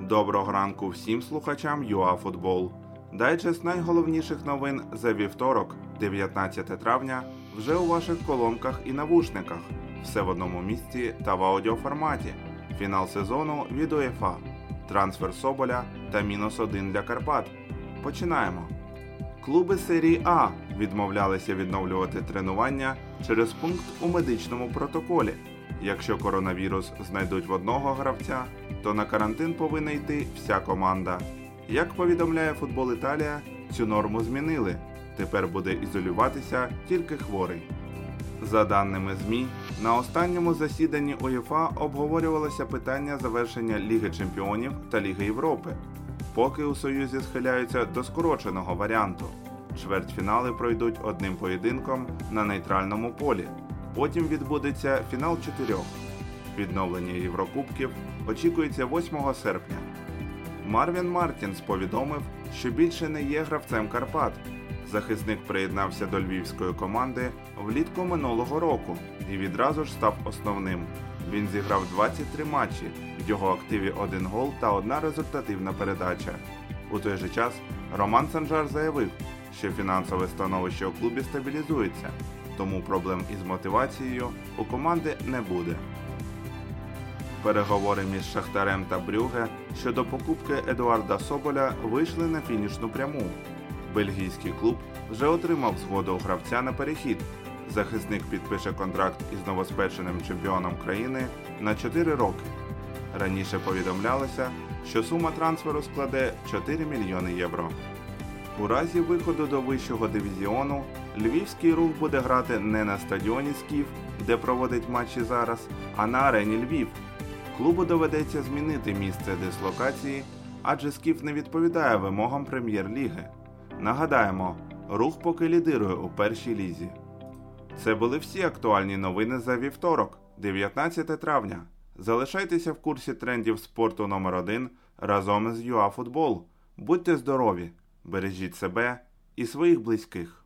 Доброго ранку всім слухачам ЮАФутбол. Дайджест найголовніших новин за вівторок, 19 травня, вже у ваших колонках і навушниках. Все в одному місці та в аудіоформаті. Фінал сезону від УЄФА, трансфер Соболя та мінус один для Карпат. Починаємо. Клуби серії А відмовлялися відновлювати тренування через пункт у медичному протоколі. Якщо коронавірус знайдуть в одного гравця, то на карантин повинна йти вся команда. Як повідомляє футбол Італія, цю норму змінили. Тепер буде ізолюватися тільки хворий. За даними ЗМІ, на останньому засіданні УЄФА обговорювалося питання завершення Ліги Чемпіонів та Ліги Європи. Поки у Союзі схиляються до скороченого варіанту. Чвертьфінали пройдуть одним поєдинком на нейтральному полі. Потім відбудеться фінал чотирьох. Відновлення Єврокубків очікується 8 серпня. Марвін Мартінс повідомив, що більше не є гравцем Карпат. Захисник приєднався до львівської команди влітку минулого року і відразу ж став основним. Він зіграв 23 матчі, в його активі один гол та одна результативна передача. У той же час Роман Санжар заявив, що фінансове становище у клубі стабілізується, тому проблем із мотивацією у команди не буде. Переговори між Шахтарем та Брюге щодо покупки Едуарда Соболя вийшли на фінішну пряму. Бельгійський клуб вже отримав згоду гравця на перехід. Захисник підпише контракт із новоспеченим чемпіоном країни на 4 роки. Раніше повідомлялося, що сума трансферу складе 4 мільйони євро. У разі виходу до вищого дивізіону львівський рух буде грати не на стадіоні Скіф, де проводить матчі зараз, а на арені Львів. Клубу доведеться змінити місце дислокації, адже Скіф не відповідає вимогам прем'єр-ліги. Нагадаємо, рух поки лідирує у першій лізі. Це були всі актуальні новини за вівторок, 19 травня. Залишайтеся в курсі трендів спорту номер 1 разом з ЮАФутбол. Будьте здорові, бережіть себе і своїх близьких.